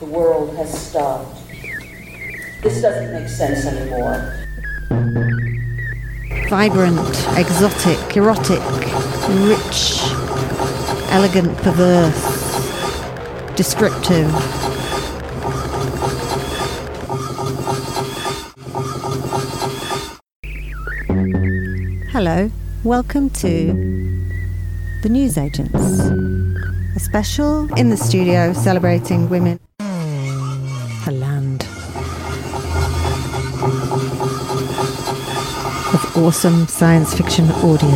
The world has stopped. This doesn't make sense anymore. Vibrant, exotic, erotic, rich, elegant, perverse, descriptive. Hello, welcome to The News Agents, a special in the studio celebrating women. Awesome science fiction audio.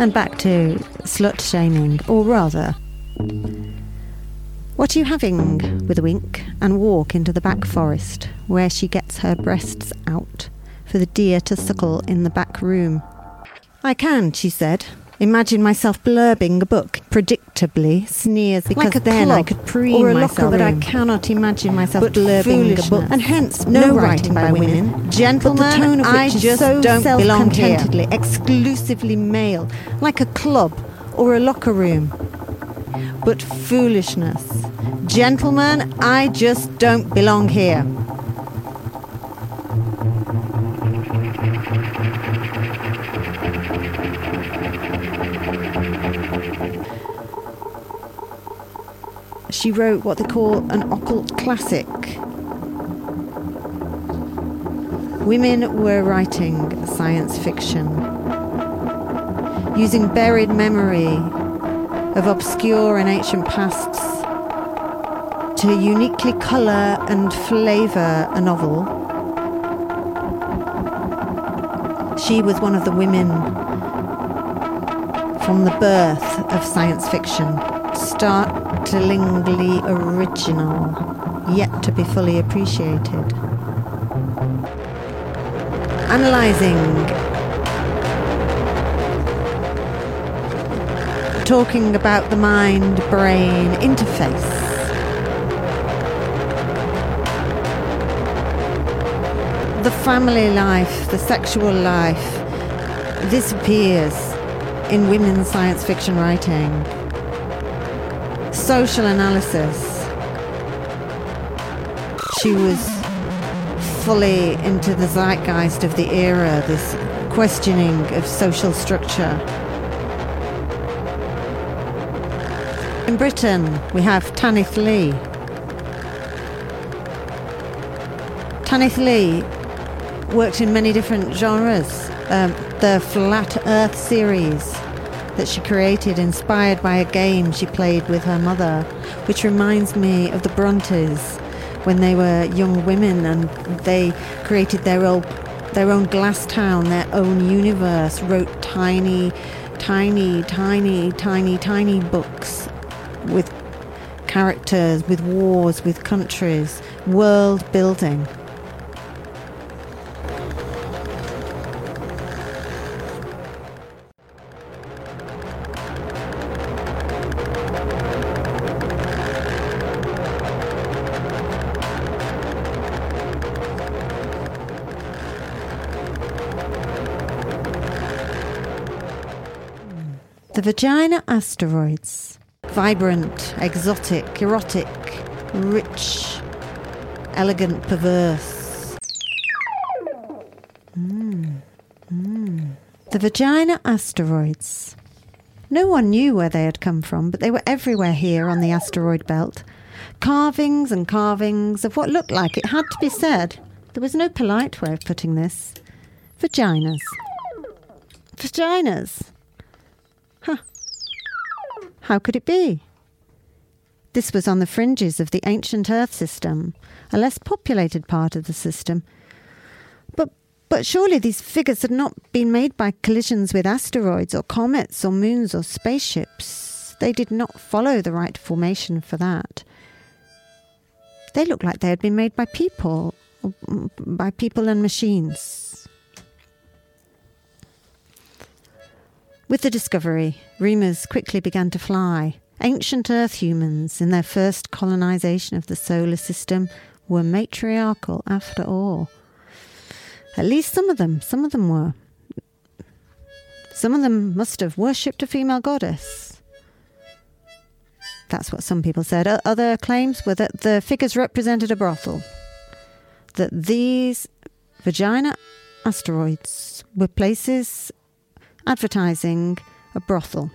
And back to slut shaming, or rather, what are you having? with a wink, and walk into the back forest, where she gets her breasts out for the deer to suckle in the back room. I can, she said, imagine myself blurbing a book, predictably sneers because Like a then I could preen or a myself, locker but I mm. cannot imagine myself But blurbing a book, and hence No no, writing writing by by women. women. Gentlemen, the tone of I which just so don't belong here. exclusively male, like a club or a locker room. But foolishness. Gentlemen, I just don't belong here. She wrote what they call an occult classic. Women were writing science fiction using buried memory of obscure and ancient pasts to uniquely colour and flavour a novel. She was one of the women from the birth of science fiction, startlingly original, yet to be fully appreciated. Analysing talking about the mind brain interface. The family life, the sexual life, this appears in women's science fiction writing. Social analysis. She was fully into the zeitgeist of the era, this questioning of social structure. In Britain, we have Tanith Lee. Tanith Lee worked in many different genres. Um, the Flat Earth series that she created, inspired by a game she played with her mother, which reminds me of the Brontes when they were young women and they created their own their own glass town, their own universe, wrote tiny, tiny, tiny, tiny, tiny books with characters, with wars, with countries, world building. The vagina asteroids. Vibrant, exotic, erotic, rich, elegant, perverse. Mm, mm. The vagina asteroids. No one knew where they had come from, but they were everywhere here on the asteroid belt. Carvings and carvings of what looked like, it had to be said, there was no polite way of putting this. Vaginas. Vaginas. Huh. How could it be? This was on the fringes of the ancient Earth system, a less populated part of the system. But but surely these figures had not been made by collisions with asteroids or comets or moons or spaceships. They did not follow the right formation for that. They looked like they had been made by people, by people and machines. With the discovery, rumours quickly began to fly. Ancient Earth humans, in their first colonization of the solar system, were matriarchal after all. At least some of them, some of them were. Some of them must have worshipped a female goddess. That's what some people said. Other claims were that the figures represented a brothel. That these vagina asteroids were places advertising a brothel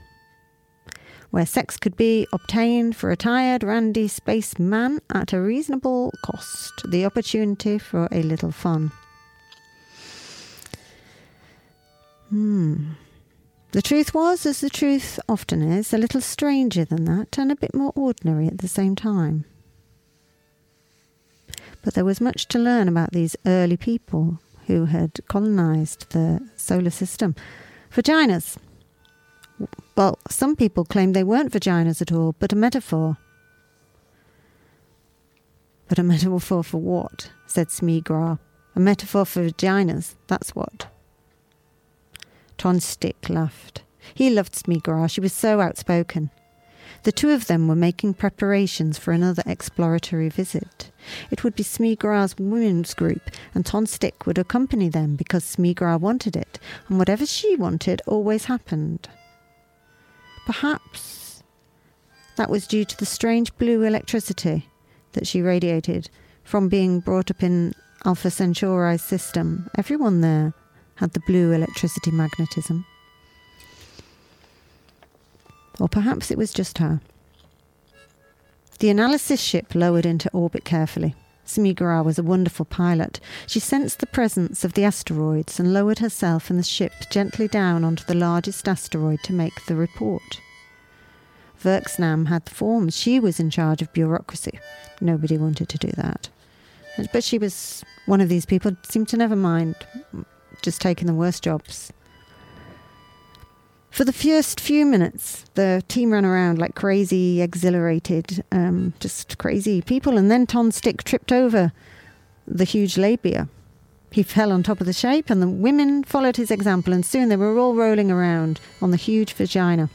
where sex could be obtained for a tired, randy spaceman at a reasonable cost. The opportunity for a little fun. Hmm. The truth was, as the truth often is, a little stranger than that and a bit more ordinary at the same time. But there was much to learn about these early people who had colonized the solar system. Vaginas. Well, some people claim they weren't vaginas at all, but a metaphor. But a metaphor for what? said Smee Gra. A metaphor for vaginas, that's what. Tonstick laughed. He loved Smee Gra. She was so outspoken. The two of them were making preparations for another exploratory visit. It would be Smee Gra's women's group, and Tonstick would accompany them because Smee Gra wanted it, and whatever she wanted always happened. Perhaps that was due to the strange blue electricity that she radiated from being brought up in Alpha Centauri's system. Everyone there had the blue electricity magnetism. Or perhaps it was just her. The analysis ship lowered into orbit carefully. Smee was a wonderful pilot. She sensed the presence of the asteroids and lowered herself and the ship gently down onto the largest asteroid to make the report. Verksnam had the forms. She was in charge of bureaucracy. Nobody wanted to do that. But she was one of these people, seemed to never mind just taking the worst jobs. For the first few minutes, the team ran around like crazy, exhilarated, um, just crazy people, and then Tonstick tripped over the huge labia. He fell on top of the shape, and the women followed his example, and soon they were all rolling around on the huge vagina.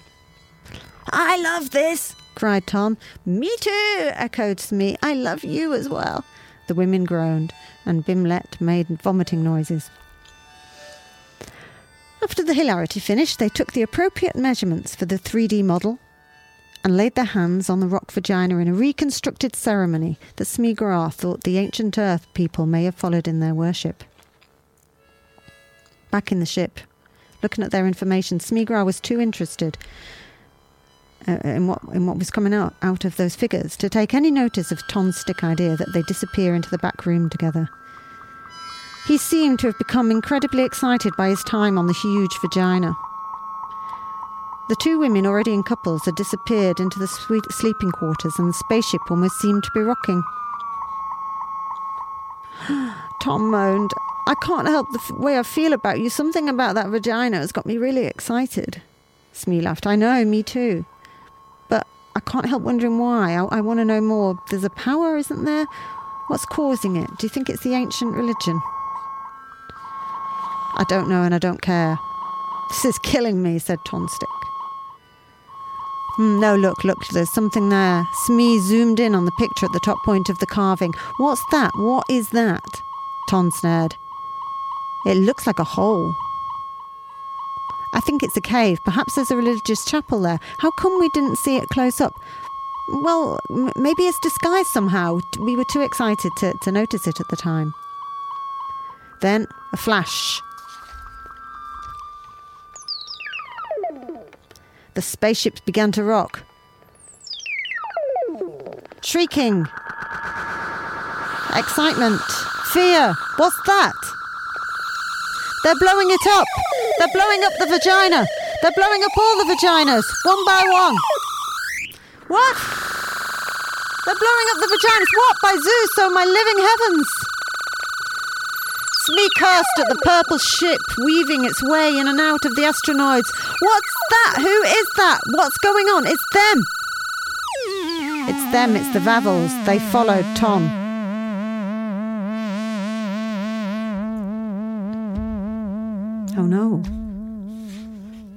I love this, cried Tom. Me too, echoed Smee. I love you as well. The women groaned, and Bimlet made vomiting noises. After the hilarity finished, they took the appropriate measurements for the 3D model and laid their hands on the rock vagina in a reconstructed ceremony that Smee thought the ancient Earth people may have followed in their worship. Back in the ship, looking at their information, Smee was too interested uh, in what in what was coming out out of those figures to take any notice of Ton's stick idea that they disappear into the back room together. He seemed to have become incredibly excited by his time on the huge vagina. The two women, already in couples, had disappeared into the sweet sleeping quarters, and the spaceship almost seemed to be rocking. Tom moaned, I can't help the f- way I feel about you. Something about that vagina has got me really excited. Smee laughed. I know, me too. But I can't help wondering why. I, I want to know more. There's a power, isn't there? What's causing it? Do you think it's the ancient religion? I don't know and I don't care. This is killing me, said Tonstick. Mm, no, look, look, there's something there. Smee zoomed in on the picture at the top point of the carving. What's that? What is that? Ton snared. It looks like a hole. I think it's a cave. Perhaps there's a religious chapel there. How come we didn't see it close up? Well, m- maybe it's disguised somehow. We were too excited to, to notice it at the time. Then a flash The spaceships began to rock. Shrieking. Excitement. Fear. What's that? They're blowing it up. They're blowing up the vagina. They're blowing up all the vaginas, one by one. What? They're blowing up the vaginas. What? By Zeus, oh my living heavens. Smee cursed at the purple ship weaving its way in and out of the astronoids. What's that? Who is that? What's going on? It's them! It's them, it's the Vavels. They followed Tom. Oh no.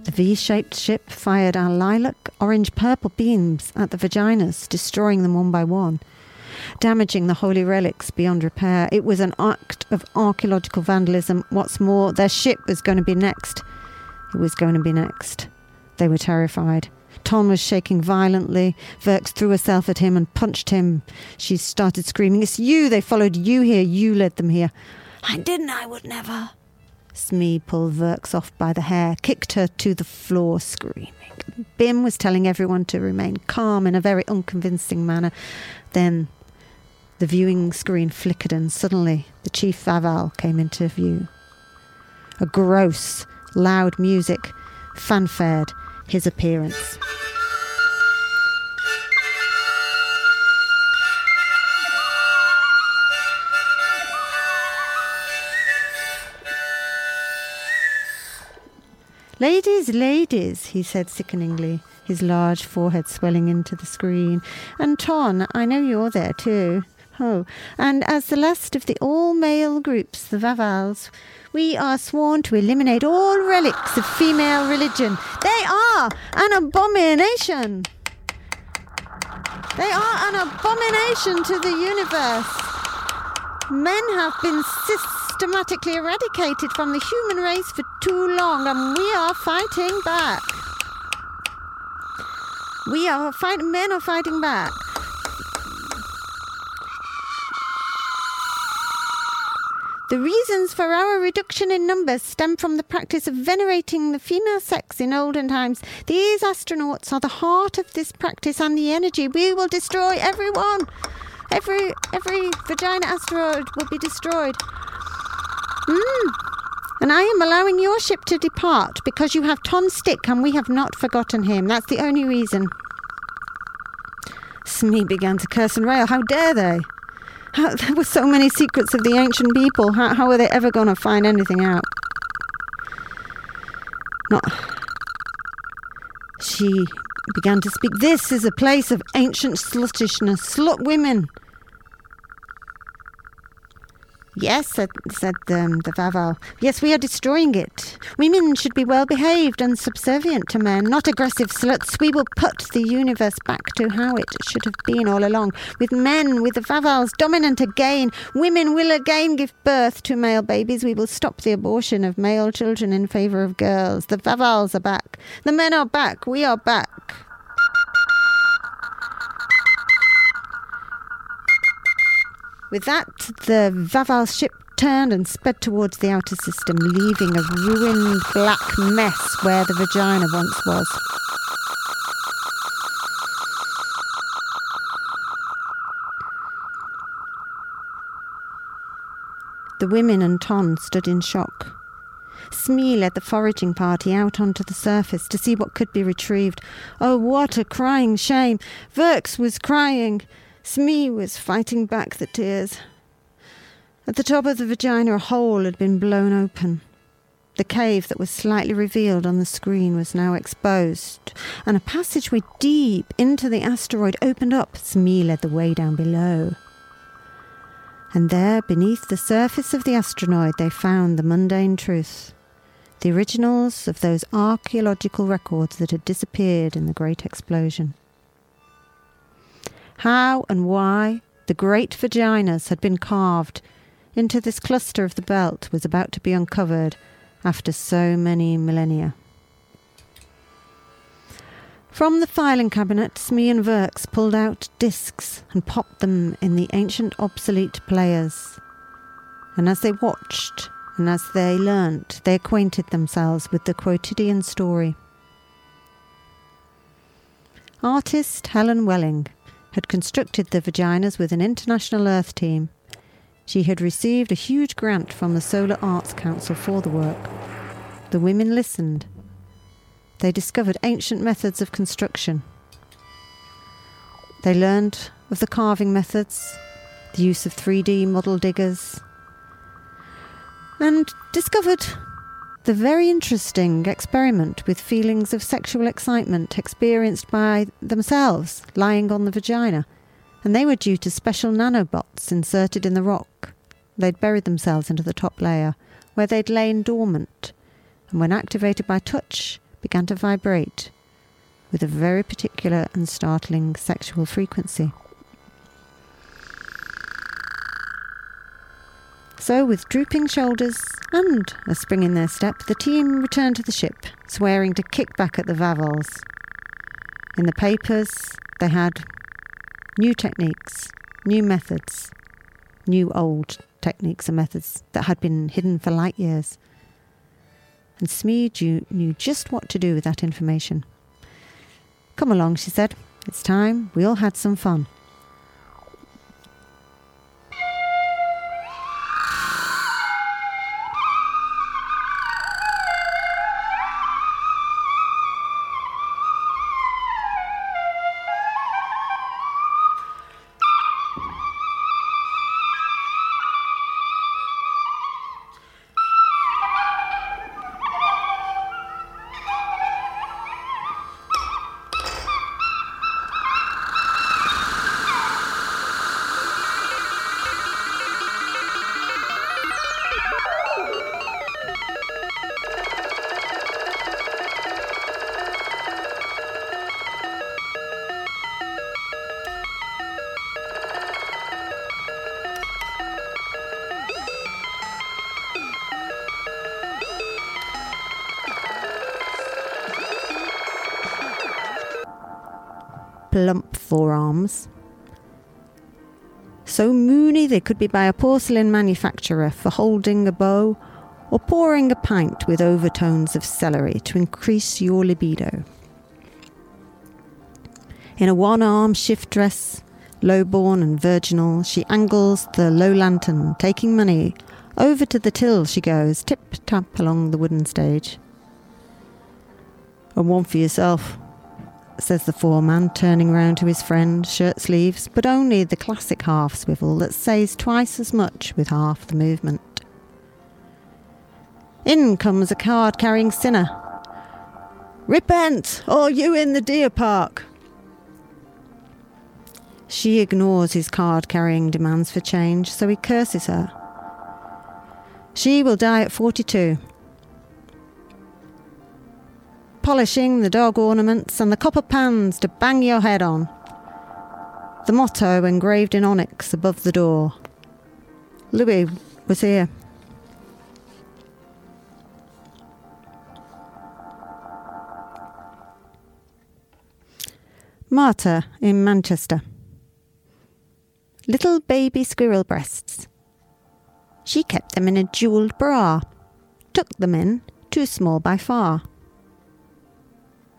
The V shaped ship fired our lilac orange purple beams at the vaginas, destroying them one by one, damaging the holy relics beyond repair. It was an act of archaeological vandalism. What's more, their ship was going to be next. It was going to be next. They were terrified. Ton was shaking violently. Verks threw herself at him and punched him. She started screaming, It's you! They followed you here. You led them here. I didn't. I would never. Smee pulled Verks off by the hair, kicked her to the floor, screaming. Bim was telling everyone to remain calm in a very unconvincing manner. Then the viewing screen flickered, and suddenly the chief Vaval came into view. A gross, loud music fanfared his appearance. Ladies, ladies, he said sickeningly, his large forehead swelling into the screen. And Ton, I know you're there too. Oh, and as the last of the all male groups, the Vavals, we are sworn to eliminate all relics of female religion. They are an abomination. They are an abomination to the universe. Men have been systematically eradicated from the human race for too long, and we are fighting back. We are fighting, men are fighting back. The reasons for our reduction in numbers stem from the practice of venerating the female sex in olden times. These astronauts are the heart of this practice and the energy. We will destroy everyone. Every every vagina asteroid will be destroyed. Mm. And I am allowing your ship to depart because you have Ton Stick and we have not forgotten him. That's the only reason. Smee began to curse and rail. How dare they? How, there were so many secrets of the ancient people. How, how are they ever going to find anything out? Not. She began to speak. This is a place of ancient sluttishness. Slut women. Yes, said, said um, the Vaval. Yes, we are destroying it. Women should be well behaved and subservient to men, not aggressive sluts. We will put the universe back to how it should have been all along. With men, with the Vavals dominant again, women will again give birth to male babies. We will stop the abortion of male children in favour of girls. The Vavals are back. The men are back. We are back. With that, the Vaval ship turned and sped towards the outer system, leaving a ruined black mess where the vagina once was. The women and Ton stood in shock. Smee led the foraging party out onto the surface to see what could be retrieved. Oh, what a crying shame! Verks was crying. Smee was fighting back the tears. At the top of the vagina, a hole had been blown open. The cave that was slightly revealed on the screen was now exposed, and a passageway deep into the asteroid opened up. Smee led the way down below. And there, beneath the surface of the asteroid, they found the mundane truth the originals of those archaeological records that had disappeared in the Great Explosion. How and why the great vaginas had been carved into this cluster of the belt was about to be uncovered after so many millennia. From the filing cabinet, Smee and Verks pulled out discs and popped them in the ancient obsolete players. And as they watched and as they learnt, they acquainted themselves with the quotidian story. Artist Helen Welling had constructed the vaginas with an international Earth team. She had received a huge grant from the Solar Arts Council for the work. The women listened. They discovered ancient methods of construction. They learned of the carving methods, the use of 3D model diggers, and discovered the very interesting experiment with feelings of sexual excitement experienced by themselves lying on the vagina, and they were due to special nanobots inserted in the rock. They'd buried themselves into the top layer, where they'd lain dormant, and when activated by touch, began to vibrate with a very particular and startling sexual frequency. So, with drooping shoulders and a spring in their step, the team returned to the ship, swearing to kick back at the Vavels. In the papers, they had new techniques, new methods, new old techniques and methods that had been hidden for light years. And Smee knew just what to do with that information. Come along, she said. It's time we all had some fun. Plump forearms. So moony they could be by a porcelain manufacturer for holding a bow or pouring a pint with overtones of celery to increase your libido. In a one arm shift dress, low-born and virginal, she angles the low lantern, taking money. Over to the till she goes, tip tap along the wooden stage. And one for yourself, says the foreman, turning round to his friend, shirt sleeves, but only the classic half swivel that says twice as much with half the movement. In comes a card carrying sinner. Repent, or you in the deer park. She ignores his card carrying demands for change, so he curses her. She will die at 42, polishing the dog ornaments and the copper pans to bang your head on. The motto engraved in onyx above the door. Louis was here. Marta in Manchester. Little baby squirrel breasts. She kept them in a jewelled bra. Took them in, too small by far.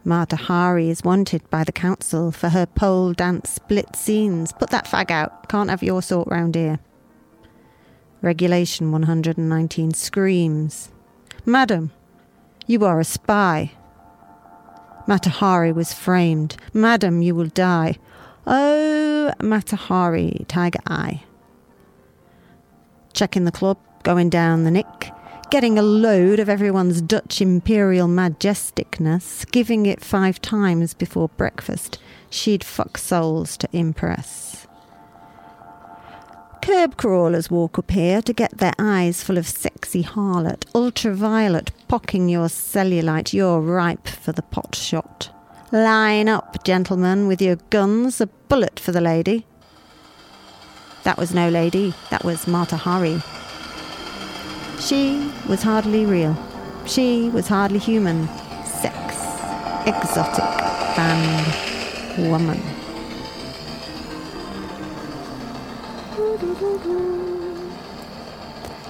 Mata Hari is wanted by the council for her pole dance split scenes. Put that fag out. Can't have your sort round here. Regulation 119 screams. Madam, you are a spy. Mata Hari was framed. Madam, you will die. Oh, Mata Hari, tiger eye. Checking the club, going down the nick getting a load of everyone's Dutch imperial majesticness, giving it five times before breakfast. She'd fuck souls to impress. Curb crawlers walk up here to get their eyes full of sexy harlot, ultraviolet pocking your cellulite, you're ripe for the pot shot. Line up, gentlemen, with your guns, a bullet for the lady. That was no lady, that was Mata Hari. She was hardly real. She was hardly human. Sex. Exotic. Band. Woman.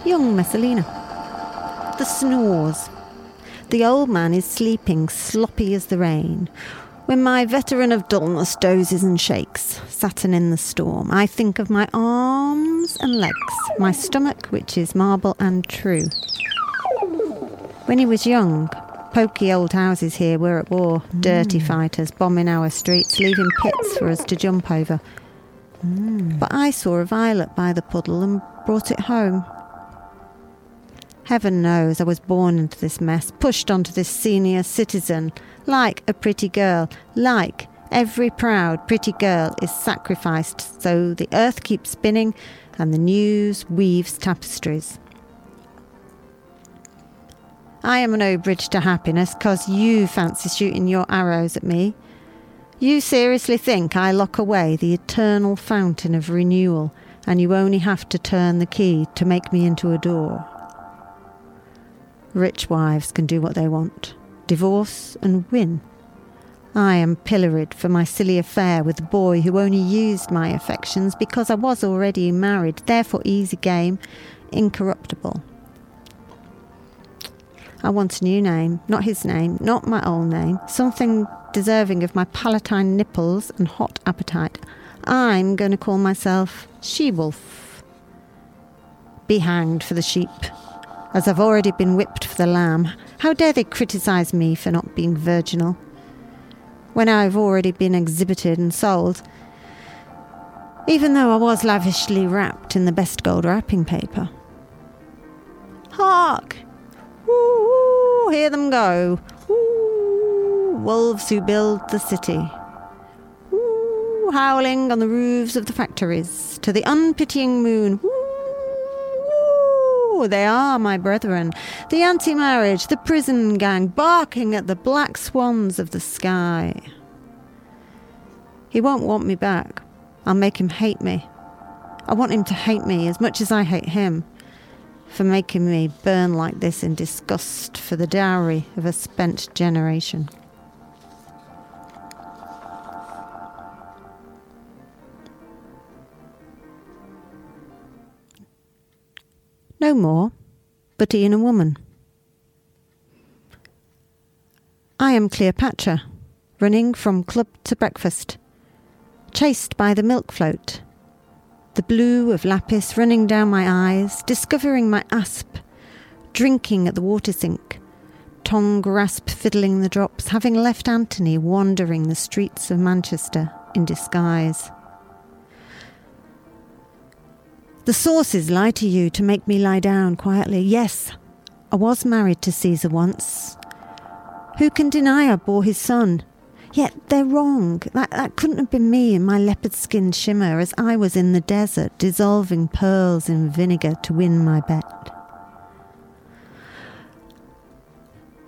Young Messalina. The snores. The old man is sleeping, sloppy as the rain. When my veteran of dullness dozes and shakes, Saturn in the storm, I think of my arms and legs, my stomach, which is marble and true. When he was young, poky old houses here were at war, mm. dirty fighters bombing our streets, leaving pits for us to jump over. Mm. But I saw a violet by the puddle and brought it home. Heaven knows I was born into this mess, pushed onto this senior citizen, like a pretty girl, like every proud, pretty girl is sacrificed so the earth keeps spinning and the news weaves tapestries. I am no bridge to happiness because you fancy shooting your arrows at me. You seriously think I lock away the eternal fountain of renewal and you only have to turn the key to make me into a door? Rich wives can do what they want, divorce and win. I am pilloried for my silly affair with a boy who only used my affections because I was already married, therefore easy game, incorruptible. I want a new name, not his name, not my old name, something deserving of my palatine nipples and hot appetite. I'm going to call myself She Wolf. Be hanged for the sheep, as I've already been whipped for the lamb. How dare they criticise me for not being virginal? When I've already been exhibited and sold, even though I was lavishly wrapped in the best gold wrapping paper. Hark! Ooh, hear them go. Ooh, wolves who build the city. Ooh, howling on the roofs of the factories to the unpitying moon. Ooh, they are my brethren. The anti marriage, the prison gang, barking at the black swans of the sky. He won't want me back. I'll make him hate me. I want him to hate me as much as I hate him for making me burn like this in disgust for the dowry of a spent generation. No more, but Ian a woman. I am Cleopatra, running from club to breakfast, chased by the milk float the blue of lapis running down my eyes, discovering my asp, drinking at the water sink, tongue rasp fiddling the drops, having left Antony wandering the streets of Manchester in disguise. The sources lie to you to make me lie down quietly. Yes, I was married to Caesar once. Who can deny I bore his son? Yet they're wrong. That, that couldn't have been me in my leopard skin shimmer as I was in the desert dissolving pearls in vinegar to win my bet.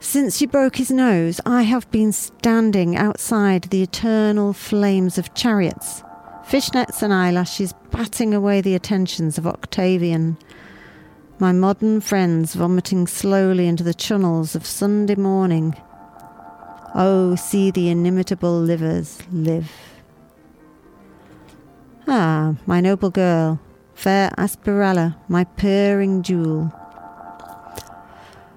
Since you broke his nose, I have been standing outside the eternal flames of chariots, fishnets and eyelashes batting away the attentions of Octavian, my modern friends vomiting slowly into the channels of Sunday morning Oh, see the inimitable livers live. Ah, my noble girl, fair Aspirella, my purring jewel.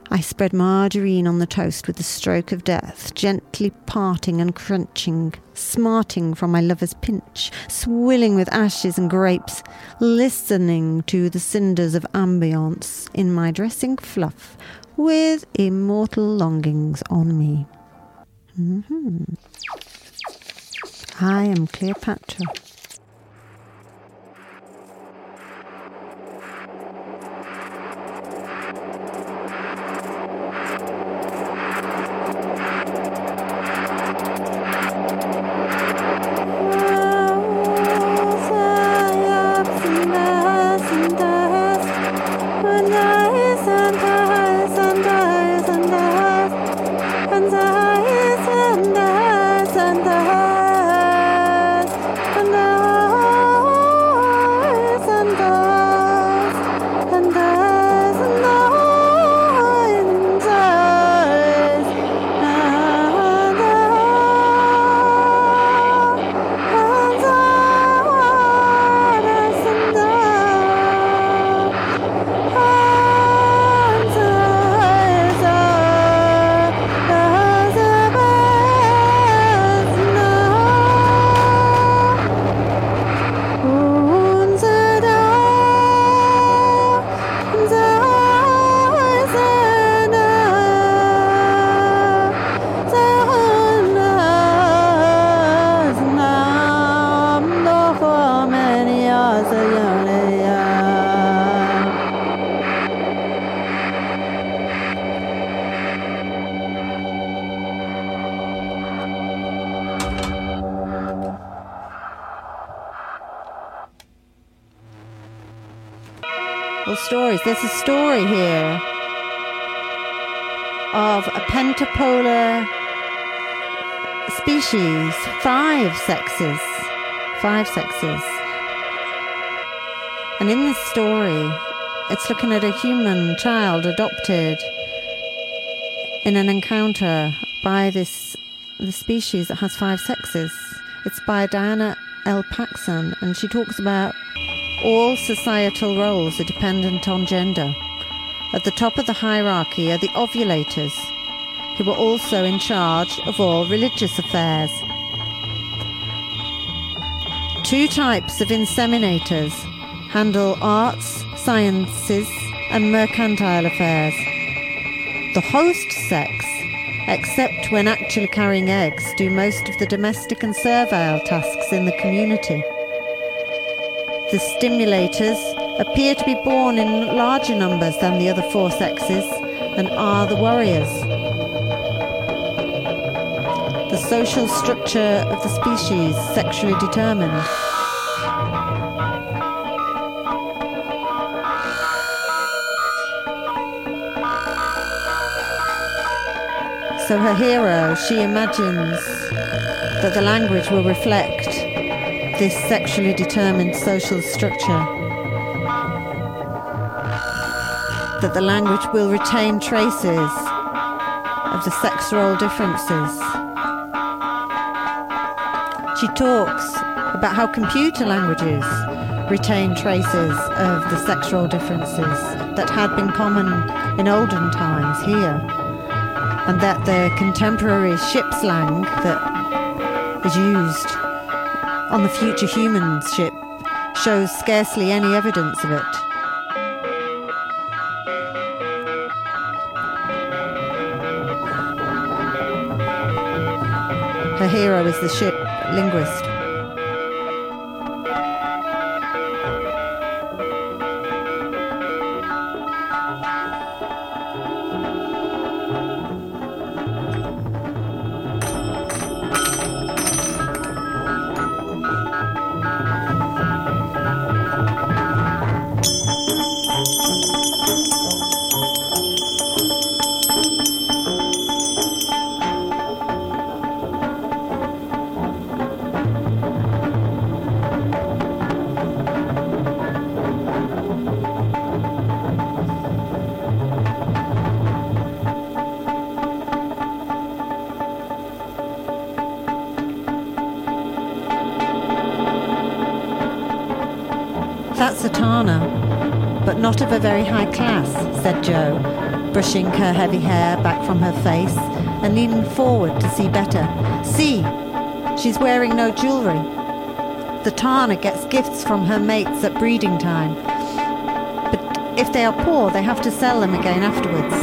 I spread margarine on the toast with the stroke of death, gently parting and crunching, smarting from my lover's pinch, swilling with ashes and grapes, listening to the cinders of ambience in my dressing fluff, with immortal longings on me. Mm-hmm. I am Cleopatra. Pentapolar species, five sexes. Five sexes. And in this story, it's looking at a human child adopted in an encounter by this the species that has five sexes. It's by Diana L. Paxson, and she talks about all societal roles are dependent on gender. At the top of the hierarchy are the ovulators, who were also in charge of all religious affairs. Two types of inseminators handle arts, sciences, and mercantile affairs. The host sex, except when actually carrying eggs, do most of the domestic and servile tasks in the community. The stimulators appear to be born in larger numbers than the other four sexes and are the warriors. Social structure of the species sexually determined. So her hero, she imagines that the language will reflect this sexually determined social structure. That the language will retain traces of the sex role differences. She talks about how computer languages retain traces of the sexual differences that had been common in olden times here and that the contemporary ship slang that is used on the future humans ship shows scarcely any evidence of it. Her hero is the ship linguist. Joe, brushing her heavy hair back from her face and leaning forward to see better. See, she's wearing no jewellery. The Tana gets gifts from her mates at breeding time. But if they are poor, they have to sell them again afterwards.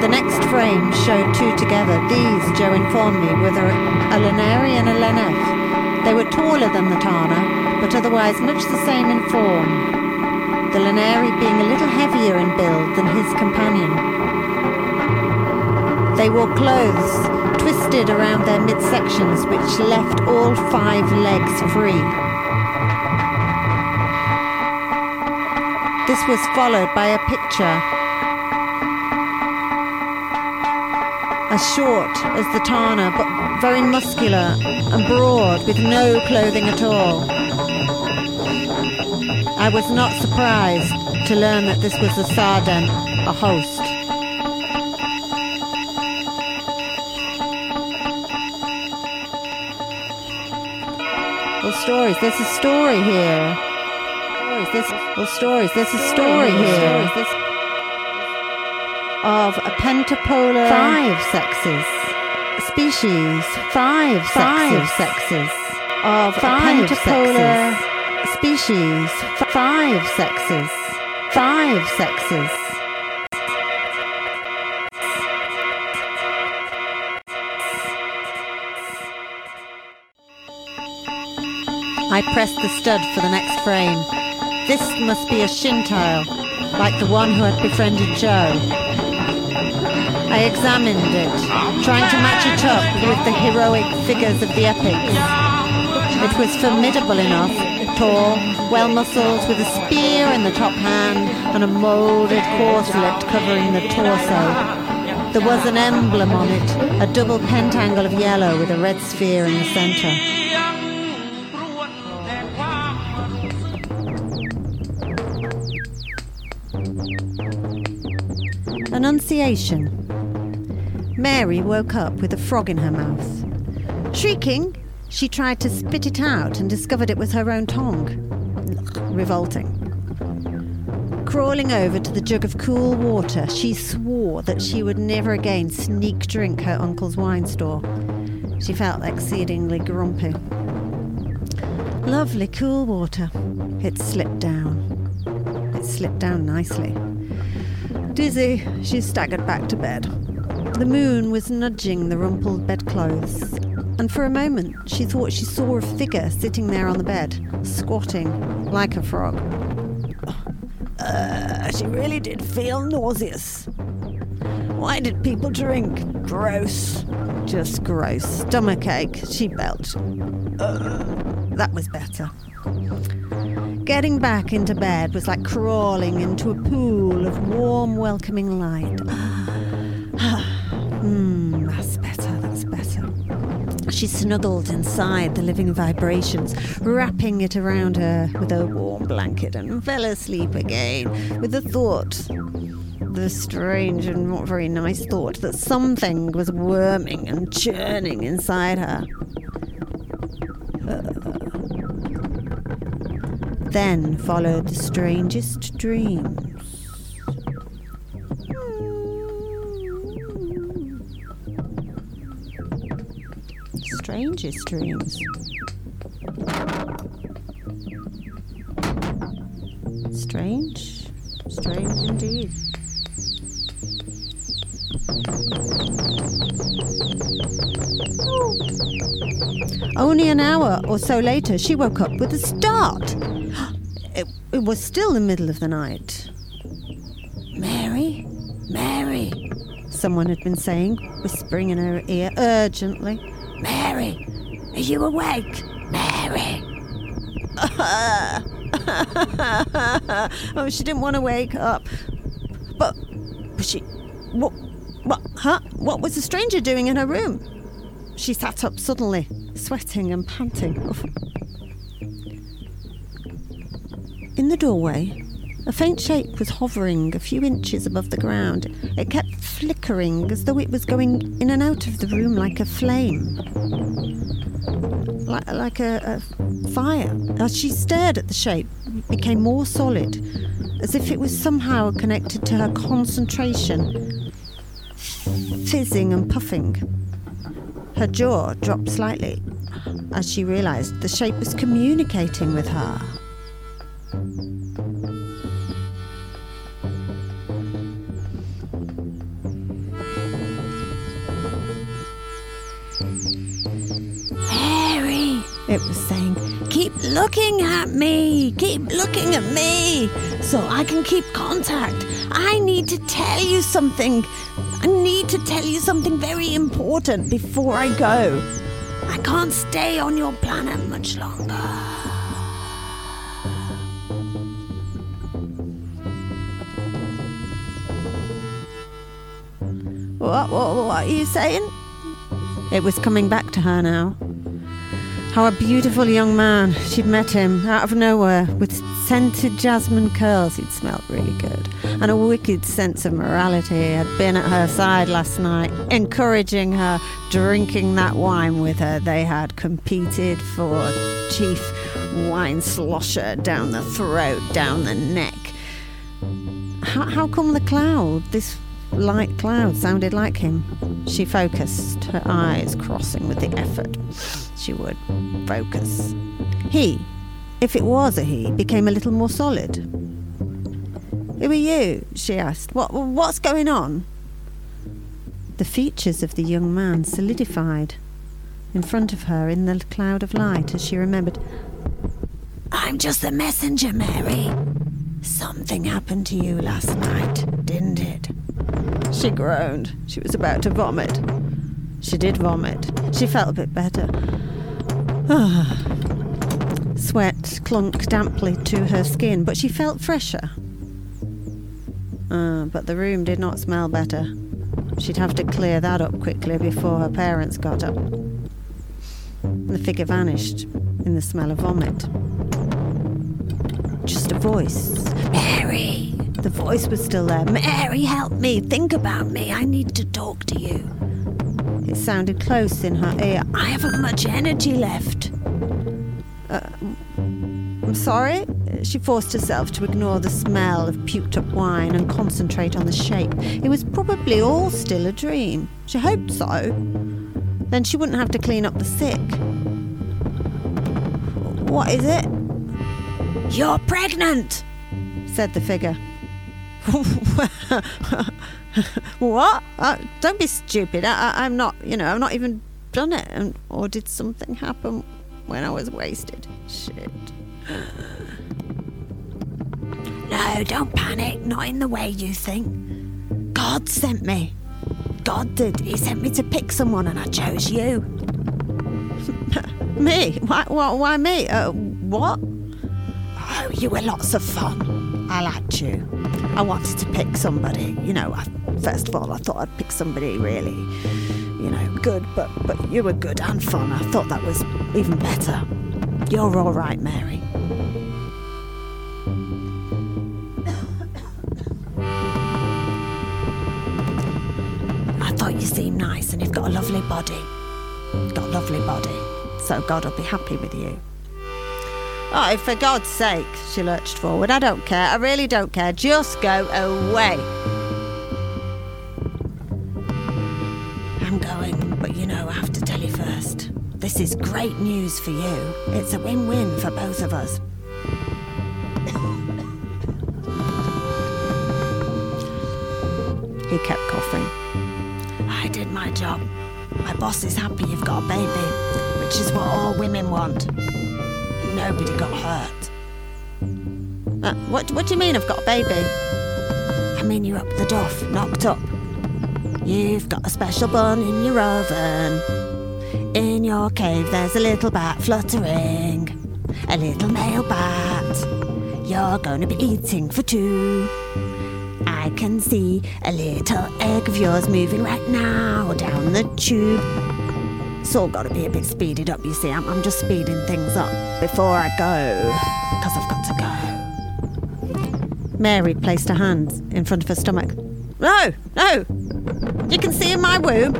The next frame showed two together. These, Joe informed me, were the, a Laneri and a Lenef. They were taller than the Tana, but otherwise much the same in form, the Laneri being a little heavier in build than his companion. They wore clothes twisted around their midsections, which left all five legs free. This was followed by a picture as short as the Tana, but very muscular and broad, with no clothing at all. I was not surprised to learn that this was a Sardan, a host. Well, stories. There's a story here. Stories. There's well, stories. There's a story here of a pentapolar five sexes species five five sexes of five pentapolar species five sexes five sexes I pressed the stud for the next frame. This must be a Shintile, like the one who had befriended Joe. I examined it, trying to match it up with the heroic figures of the epics. It was formidable enough, tall, well muscled, with a spear in the top hand and a moulded corselet covering the torso. There was an emblem on it, a double pentangle of yellow with a red sphere in the centre. Annunciation. Mary woke up with a frog in her mouth. Shrieking, she tried to spit it out and discovered it was her own tongue. Revolting. Crawling over to the jug of cool water, she swore that she would never again sneak drink her uncle's wine store. She felt exceedingly grumpy. Lovely cool water. It slipped down. It slipped down nicely. Dizzy, she staggered back to bed. The moon was nudging the rumpled bedclothes, and for a moment she thought she saw a figure sitting there on the bed, squatting like a frog. Uh, she really did feel nauseous. Why did people drink? Gross. Just gross. Stomach ache, She belched. Uh, that was better. Getting back into bed was like crawling into a pool of warm, welcoming light. Hmm, She snuggled inside the living vibrations, wrapping it around her with a warm blanket, and fell asleep again with the thought, the strange and not very nice thought, that something was worming and churning inside her. Then followed the strangest dreams. Strangest dreams. Strange, strange indeed. Only an hour or so later, she woke up with a start. It, it was still the middle of the night. Mary? Mary? Someone had been saying, whispering in her ear urgently. Mary, are you awake? Mary? oh, she didn't want to wake up. But, but she. What? What? Huh? What was the stranger doing in her room? She sat up suddenly, sweating and panting. In the doorway, a faint shape was hovering a few inches above the ground. It kept flickering as though it was going in and out of the room like a flame. Like, like a, a fire. As she stared at the shape, it became more solid, as if it was somehow connected to her concentration, fizzing and puffing. Her jaw dropped slightly as she realized the shape was communicating with her. Looking at me, keep looking at me, so I can keep contact. I need to tell you something. I need to tell you something very important before I go. I can't stay on your planet much longer. What, what, what are you saying? It was coming back to her now. How a beautiful young man. She'd met him out of nowhere with scented jasmine curls. He'd smelt really good. And a wicked sense of morality had been at her side last night, encouraging her, drinking that wine with her. They had competed for chief wine slosher down the throat, down the neck. How, how come the cloud, this light cloud, sounded like him? She focused, her eyes crossing with the effort she would focus. He, if it was a he, became a little more solid. Who are you? she asked. What, what's going on? The features of the young man solidified in front of her in the cloud of light as she remembered. I'm just the messenger, Mary. Something happened to you last night, didn't it? She groaned. She was about to vomit. She did vomit. She felt a bit better. Sweat clung damply to her skin, but she felt fresher. Uh, but the room did not smell better. She'd have to clear that up quickly before her parents got up. The figure vanished in the smell of vomit. Just a voice. Mary! The voice was still there. Mary, help me! Think about me! I need to talk to you. It sounded close in her ear. I haven't much energy left. Uh, I'm sorry? She forced herself to ignore the smell of puked up wine and concentrate on the shape. It was probably all still a dream. She hoped so. Then she wouldn't have to clean up the sick. What is it? You're pregnant, said the figure. what? Uh, don't be stupid. I, am not, you know, I've not even done it. And, or did something happen when I was wasted? Shit. No, don't panic. Not in the way you think. God sent me. God did. He sent me to pick someone, and I chose you. me? Why, why, why me? Uh, what? Oh, you were lots of fun. I liked you. I wanted to pick somebody. You know, I, first of all, I thought I'd pick somebody really, you know, good, but, but you were good and fun. I thought that was even better. You're all right, Mary. I thought you seemed nice and you've got a lovely body. Got a lovely body. So God will be happy with you. Oh, for God's sake, she lurched forward. I don't care. I really don't care. Just go away. I'm going, but you know, I have to tell you first. This is great news for you. It's a win win for both of us. he kept coughing I did my job. My boss is happy you've got a baby, which is what all women want. Nobody got hurt. Uh, what, what do you mean I've got a baby? I mean you're up the duff, knocked up. You've got a special bun in your oven. In your cave there's a little bat fluttering. A little male bat. You're gonna be eating for two. I can see a little egg of yours moving right now down the tube. It's all got to be a bit speeded up, you see. I'm, I'm just speeding things up before I go, because I've got to go. Mary placed her hands in front of her stomach. No, no! You can see in my womb.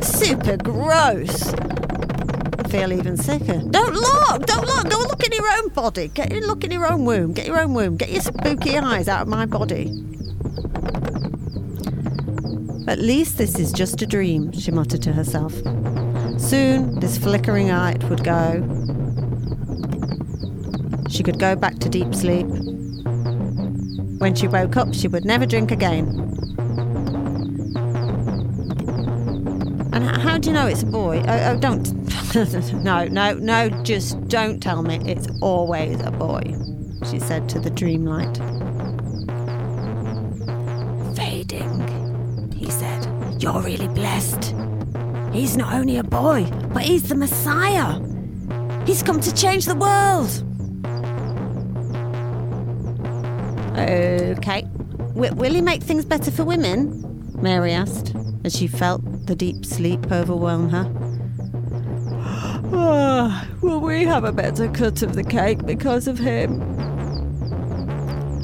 Super gross. I feel even sicker. Don't look! Don't look! Go look in your own body. Get in look in your own womb. Get your own womb. Get your spooky eyes out of my body. At least this is just a dream, she muttered to herself. Soon this flickering light would go. She could go back to deep sleep. When she woke up, she would never drink again. And how do you know it's a boy? Oh, oh don't. no, no, no, just don't tell me it's always a boy, she said to the dreamlight. Fading, he said. You're really blessed. He's not only a boy, but he's the Messiah. He's come to change the world. Okay. W- will he make things better for women? Mary asked, as she felt the deep sleep overwhelm her. Oh, will we have a better cut of the cake because of him?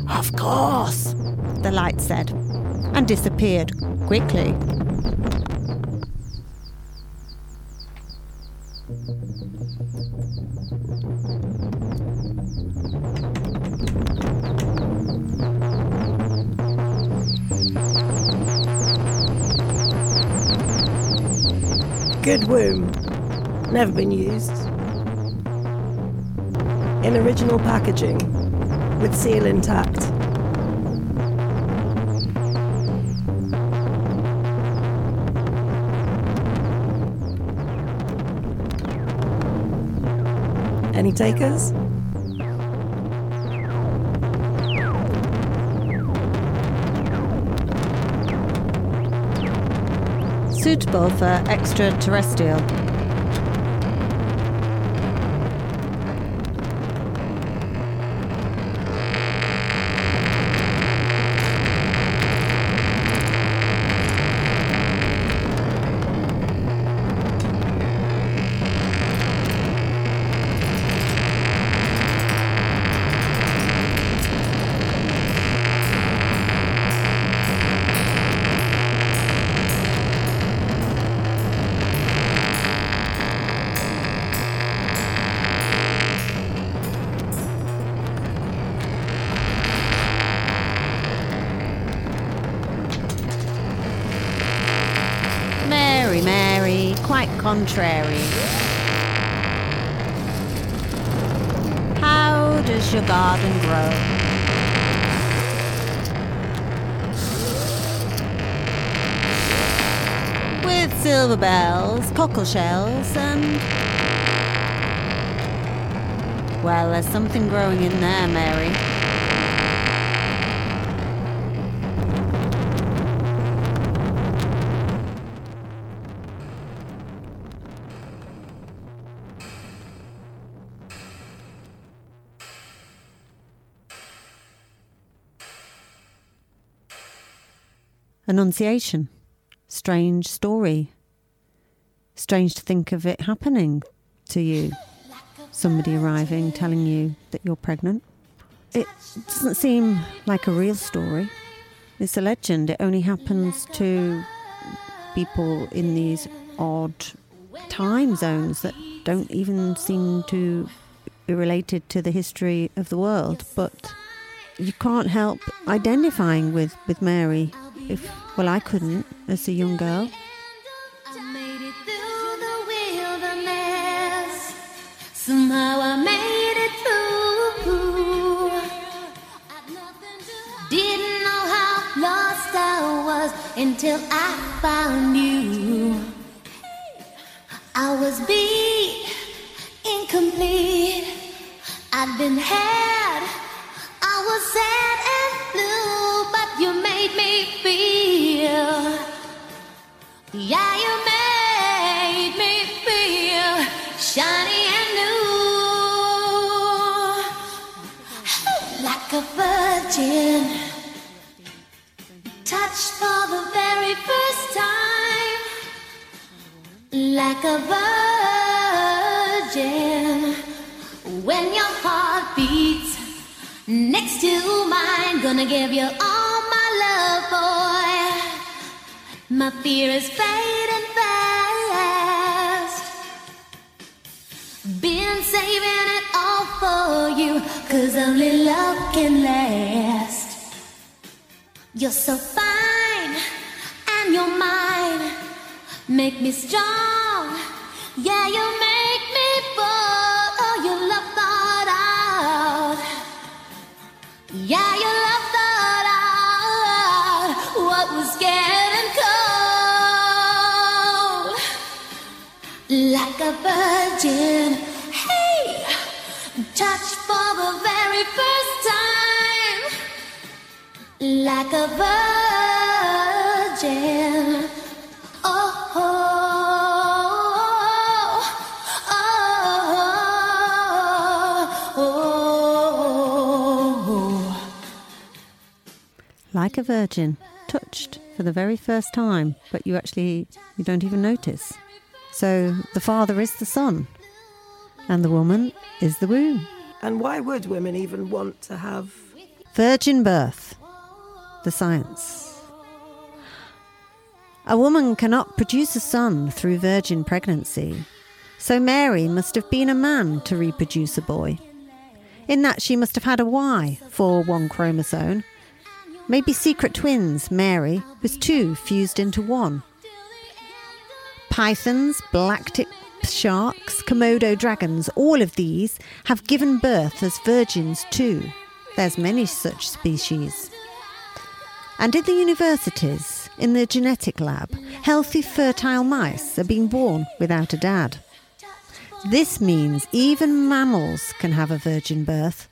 Of course, the light said, and disappeared quickly. Good womb. Never been used. In original packaging, with seal intact. Any takers? Suitable for extraterrestrial. Contrary. How does your garden grow? With silver bells, cockle shells, and. Well, there's something growing in there, Mary. Annunciation. Strange story. Strange to think of it happening to you. Somebody arriving, telling you that you're pregnant. It doesn't seem like a real story. It's a legend. It only happens to people in these odd time zones that don't even seem to be related to the history of the world. But you can't help identifying with, with Mary if, well, I couldn't as a young girl. I made it through the wilderness. Somehow I made it through. Didn't know how lost I was until I found you. I was beat, incomplete. I'd been had. I was sad Yeah, you made me feel shiny and new. Like a virgin. Touched for the very first time. Like a virgin. When your heart beats next to mine, gonna give you all. My fear is fading fast. Been saving it all for you, cause only love can last. You're so fine, and you're mine. Make me strong, yeah, you make me bold. Oh, you love thought out. Yeah, you a virgin, hey, touched for the very first time. Like a virgin, oh, oh, oh, oh. Like a virgin, touched for the very first time, but you actually you don't even notice. So the father is the son, and the woman is the womb. And why would women even want to have Virgin birth, the science. A woman cannot produce a son through virgin pregnancy, so Mary must have been a man to reproduce a boy. In that she must have had a Y for one chromosome. Maybe secret twins, Mary, with two fused into one. Pythons, black tip sharks, Komodo dragons, all of these have given birth as virgins too. There's many such species. And in the universities, in the genetic lab, healthy fertile mice are being born without a dad. This means even mammals can have a virgin birth.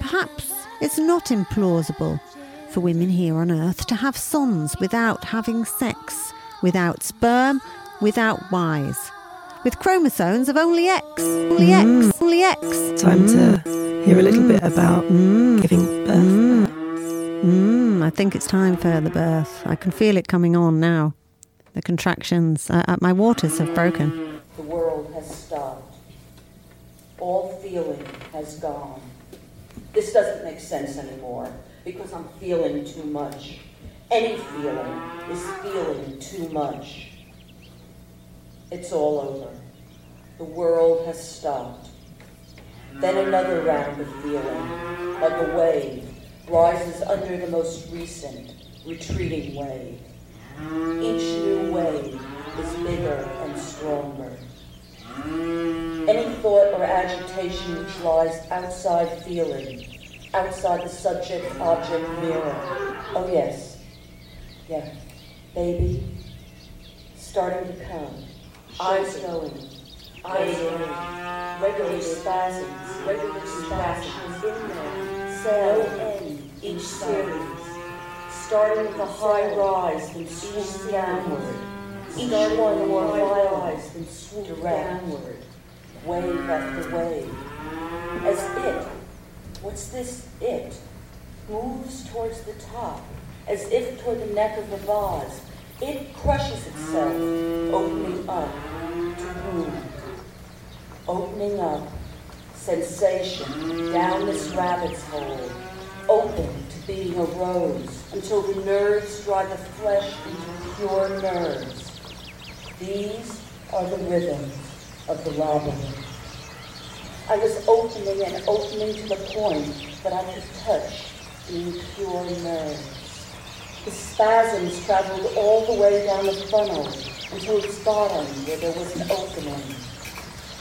Perhaps it's not implausible for women here on Earth to have sons without having sex, without sperm, without Ys, with chromosomes of only X, only X, only X. time to hear a little bit about giving birth? Mm, I think it's time for the birth. I can feel it coming on now. The contractions, uh, uh, my waters have broken. The world has stopped. All feeling has gone. This doesn't make sense anymore because I'm feeling too much. Any feeling is feeling too much. It's all over. The world has stopped. Then another round of feeling, like a wave, rises under the most recent, retreating wave. Each new wave is bigger and stronger. Any thought or agitation which lies outside feeling, outside the subject-object mirror. Oh yes, yeah, baby, starting to come. Eyes going, eyes going, regular spasms, regular spasms in there, no end, each series, starting with a high rise, then swoop downward. Each one more violence than swoop downward, wave after wave, as it, what's this it, moves towards the top, as if toward the neck of the vase. It crushes itself, opening up to wound, opening up sensation down this rabbit's hole, open to being a rose, until the nerves drive the flesh into pure nerves. These are the rhythms of the labyrinth. I was opening and opening to the point that I could touch the pure nerves. The spasms traveled all the way down the funnel until its bottom where there was an opening.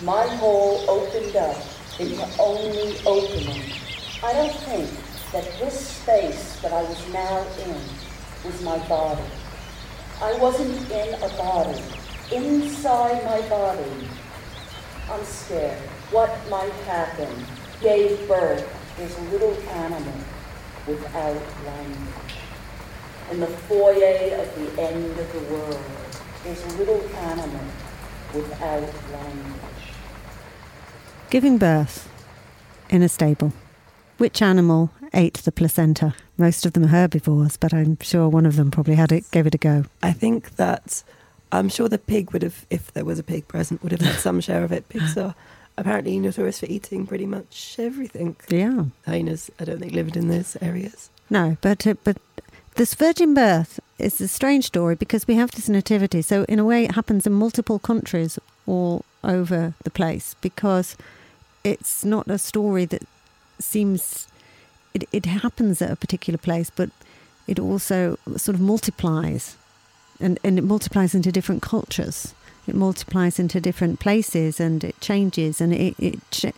My hole opened up into only opening. I don't think that this space that I was now in was my body. I wasn't in a body inside my body. I'm scared. What might happen? Gave birth. There's a little animal without language. In the foyer of the end of the world, there's a little animal without language. Giving birth in a stable. Which animal ate the placenta? Most of them are herbivores, but I'm sure one of them probably had it, gave it a go. I think that I'm sure the pig would have, if there was a pig present, would have had some share of it. Pigs are apparently notorious for eating pretty much everything. Yeah. Hyenas, I don't think, lived in those areas. No, but uh, but this virgin birth is a strange story because we have this nativity. So in a way, it happens in multiple countries all over the place because it's not a story that seems it, it happens at a particular place, but it also sort of multiplies and, and it multiplies into different cultures. It multiplies into different places and it changes and it, it,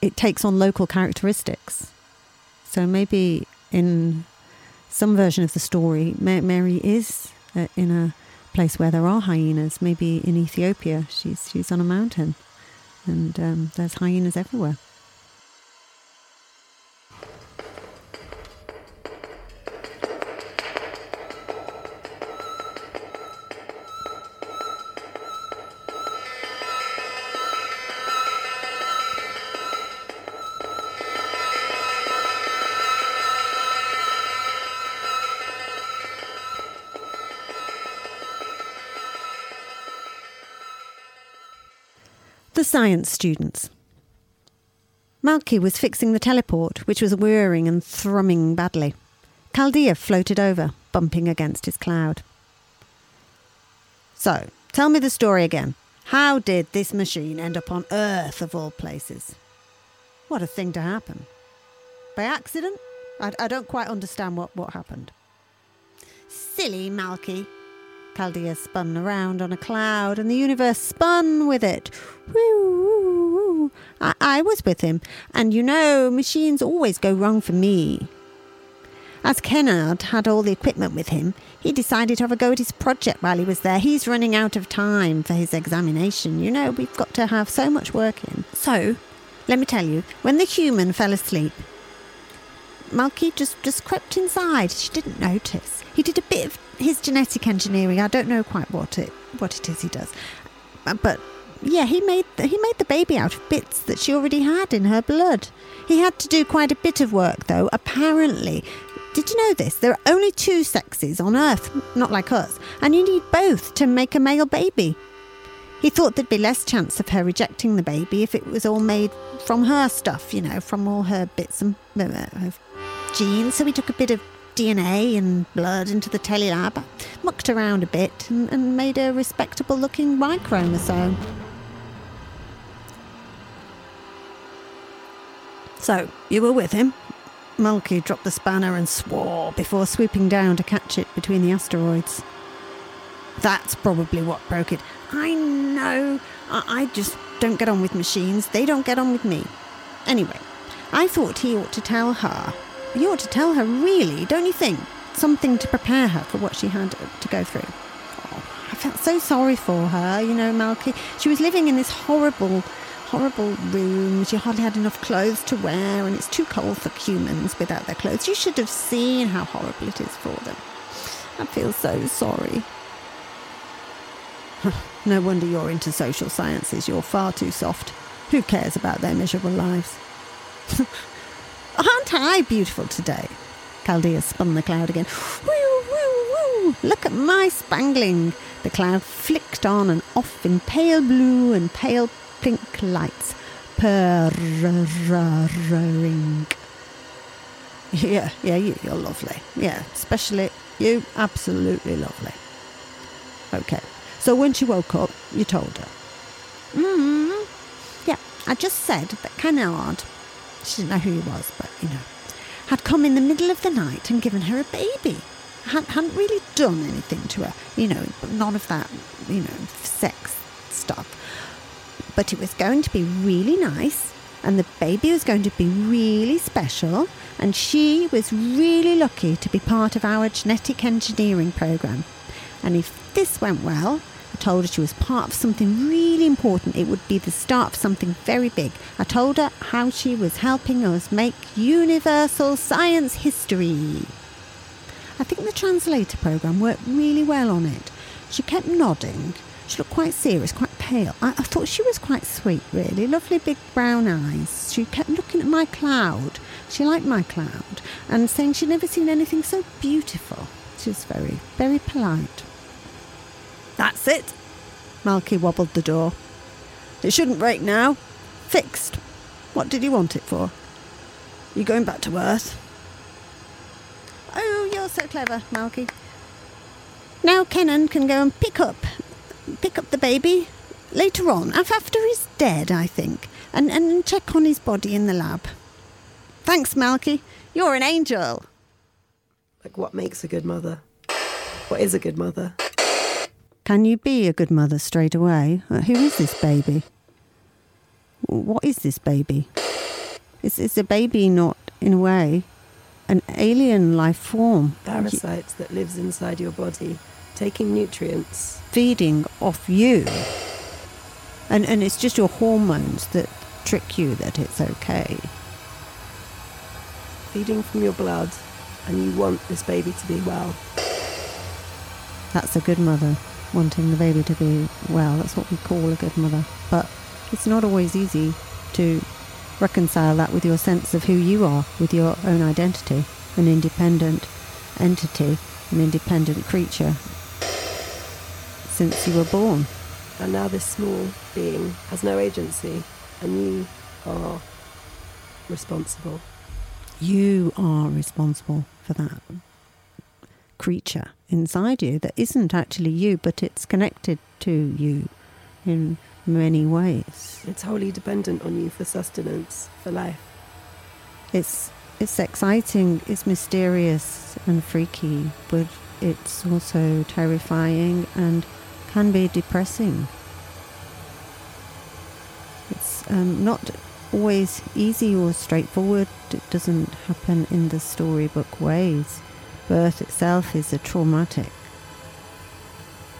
it takes on local characteristics. So maybe in some version of the story, Ma- Mary is uh, in a place where there are hyenas. Maybe in Ethiopia, she's she's on a mountain, and um, there's hyenas everywhere. The science students. Malky was fixing the teleport, which was whirring and thrumming badly. Chaldea floated over, bumping against his cloud. So, tell me the story again. How did this machine end up on Earth, of all places? What a thing to happen. By accident? I, I don't quite understand what, what happened. Silly Malky, Chaldea spun around on a cloud, and the universe spun with it. Woo. I, I was with him, and you know, machines always go wrong for me. As Kennard had all the equipment with him, he decided to have a go at his project while he was there. He's running out of time for his examination. You know, we've got to have so much work in. So, let me tell you, when the human fell asleep, Malky just, just crept inside. She didn't notice. He did a bit of his genetic engineering. I don't know quite what it what it is he does, Uh, but yeah, he made the, he made the baby out of bits that she already had in her blood. He had to do quite a bit of work, though. Apparently, did you know this? There are only two sexes on Earth, not like us, and you need both to make a male baby. He thought there'd be less chance of her rejecting the baby if it was all made from her stuff, you know, from all her bits and uh, genes. So he took a bit of DNA and blood into the telelab, mucked around a bit, and, and made a respectable looking Y chromosome. So, you were with him? Malky dropped the spanner and swore before swooping down to catch it between the asteroids. That's probably what broke it. I know. I, I just don't get on with machines. They don't get on with me. Anyway, I thought he ought to tell her. He ought to tell her, really, don't you think? Something to prepare her for what she had to go through. Oh, I felt so sorry for her, you know, Malky. She was living in this horrible, horrible room. She hardly had enough clothes to wear, and it's too cold for humans without their clothes. You should have seen how horrible it is for them. I feel so sorry. no wonder you're into social sciences. You're far too soft. Who cares about their miserable lives? Aren't I beautiful today? Chaldea spun the cloud again. Woo, woo, woo! Look at my spangling. The cloud flicked on and off in pale blue and pale pink lights. Purring. Yeah, yeah, you, you're lovely. Yeah, especially you, absolutely lovely. Okay, so when she woke up, you told her. Mm, yeah, I just said that Canard, she didn't know who he was, but you know, had come in the middle of the night and given her a baby. Had, hadn't really done anything to her, you know, none of that, you know, sex stuff. But it was going to be really nice, and the baby was going to be really special, and she was really lucky to be part of our genetic engineering program. And if this went well, told her she was part of something really important. It would be the start of something very big. I told her how she was helping us make universal science history. I think the translator program worked really well on it. She kept nodding. She looked quite serious, quite pale. I, I thought she was quite sweet, really. Lovely big brown eyes. She kept looking at my cloud. She liked my cloud and saying she'd never seen anything so beautiful. She was very, very polite. That's it. Malky wobbled the door. It shouldn't break now. Fixed. What did you want it for? You going back to Earth? Oh, you're so clever, Malky. Now Kenan can go and pick up, pick up the baby later on, after he's dead, I think, and, and check on his body in the lab. Thanks, Malky. You're an angel. Like, what makes a good mother? What is a good mother? Can you be a good mother straight away? Uh, who is this baby? What is this baby? Is, is a baby not, in a way, an alien life form Parasite that lives inside your body, taking nutrients. feeding off you? And, and it's just your hormones that trick you that it's okay. feeding from your blood, and you want this baby to be well. That's a good mother, wanting the baby to be well. That's what we call a good mother. But it's not always easy to reconcile that with your sense of who you are, with your own identity, an independent entity, an independent creature since you were born. And now this small being has no agency, and you are responsible. You are responsible for that creature inside you that isn't actually you, but it's connected to you in many ways. It's wholly dependent on you for sustenance, for life. It's it's exciting, it's mysterious and freaky, but it's also terrifying and can be depressing. It's um, not always easy or straightforward. It doesn't happen in the storybook ways. Birth itself is a traumatic.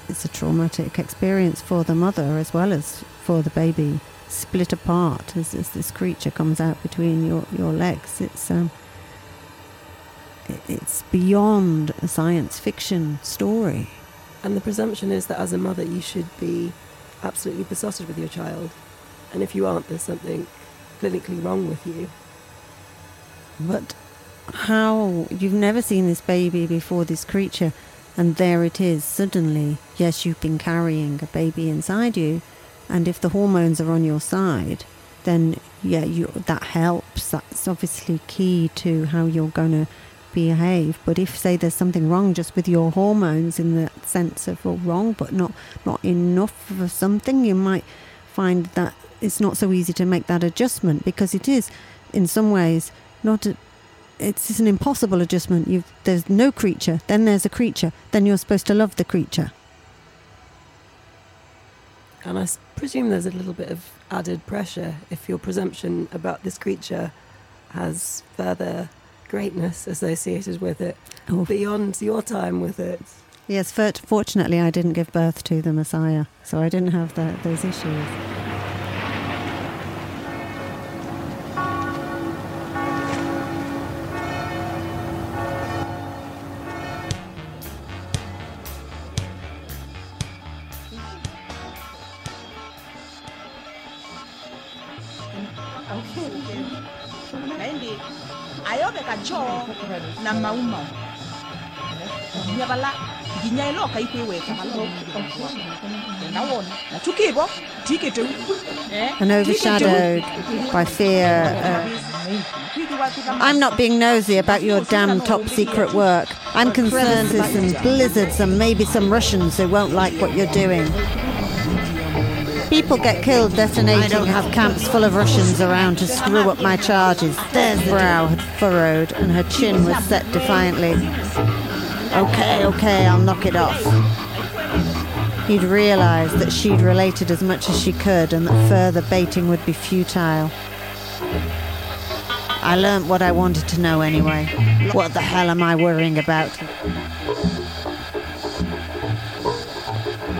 It's a traumatic experience for the mother as well as for the baby. Split apart as, as this creature comes out between your, your legs. It's um, it's beyond a science fiction story. And the presumption is that as a mother, you should be absolutely besotted with your child. And if you aren't, there's something clinically wrong with you. But how you've never seen this baby before, this creature, and there it is suddenly. Yes, you've been carrying a baby inside you, and if the hormones are on your side, then yeah, you that helps. That's obviously key to how you're going to behave. But if say there's something wrong just with your hormones in the sense of well, wrong, but not not enough of something, you might find that it's not so easy to make that adjustment because it is, in some ways, not. A, it's, it's an impossible adjustment. You've, there's no creature, then there's a creature, then you're supposed to love the creature. And I presume there's a little bit of added pressure if your presumption about this creature has further greatness associated with it Oh. beyond your time with it. Yes, fortunately, I didn't give birth to the Messiah, so I didn't have that, those issues. Na maumau nyabala nginyailo kaikwiweka malo nawona nachukivo tikete And overshadowed by fear. Uh, I'm not being nosy about your damn top secret work. I'm concerned with some blizzards and maybe some Russians who won't like what you're doing. People get killed detonating. I don't have camps full of Russians around to screw up my charges. There's brow had furrowed and her chin was set defiantly. Okay, okay, I'll knock it off. He'd realised that she'd related as much as she could and that further baiting would be futile. I learnt what I wanted to know anyway. What the hell am I worrying about?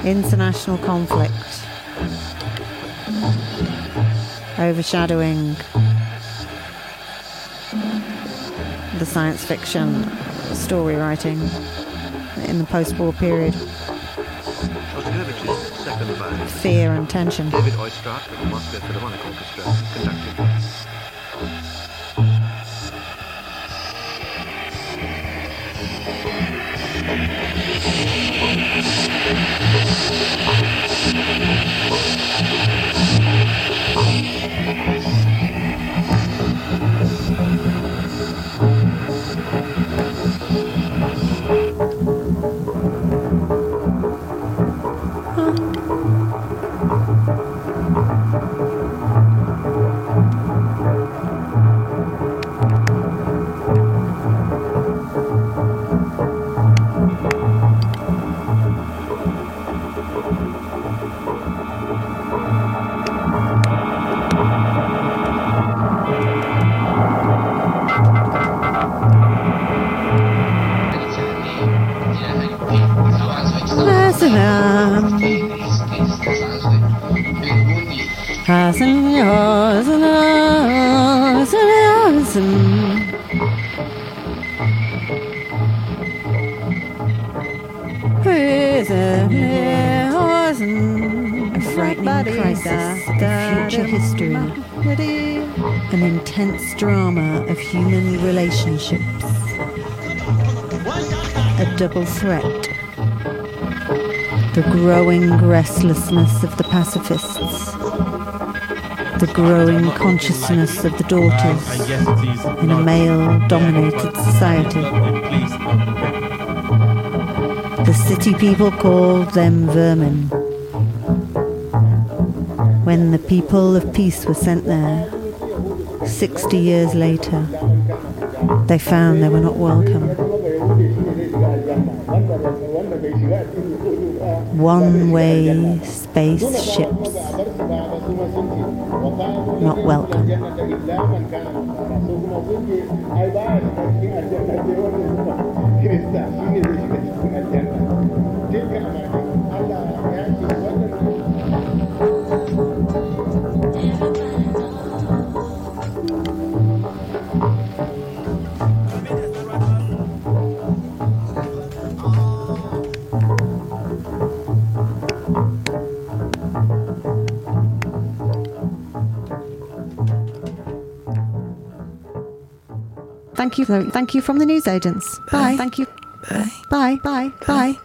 International conflict. Overshadowing the science fiction story writing in the period. Shostakovich's second movement, Fear and tension. David of the Moscow Philharmonic Orchestra, conducted. A frightening crisis of future history. An intense drama of human relationships. A double threat the growing restlessness of the pacifists, the growing consciousness of the daughters in a male dominated society. The city people called them vermin. When the people of peace were sent there, 60 years later, they found they were not welcome. One way spaceships. Not welcome. Thank you. Thank you from the News Agents. Bye. Thank you. Bye. Bye. Bye. Bye.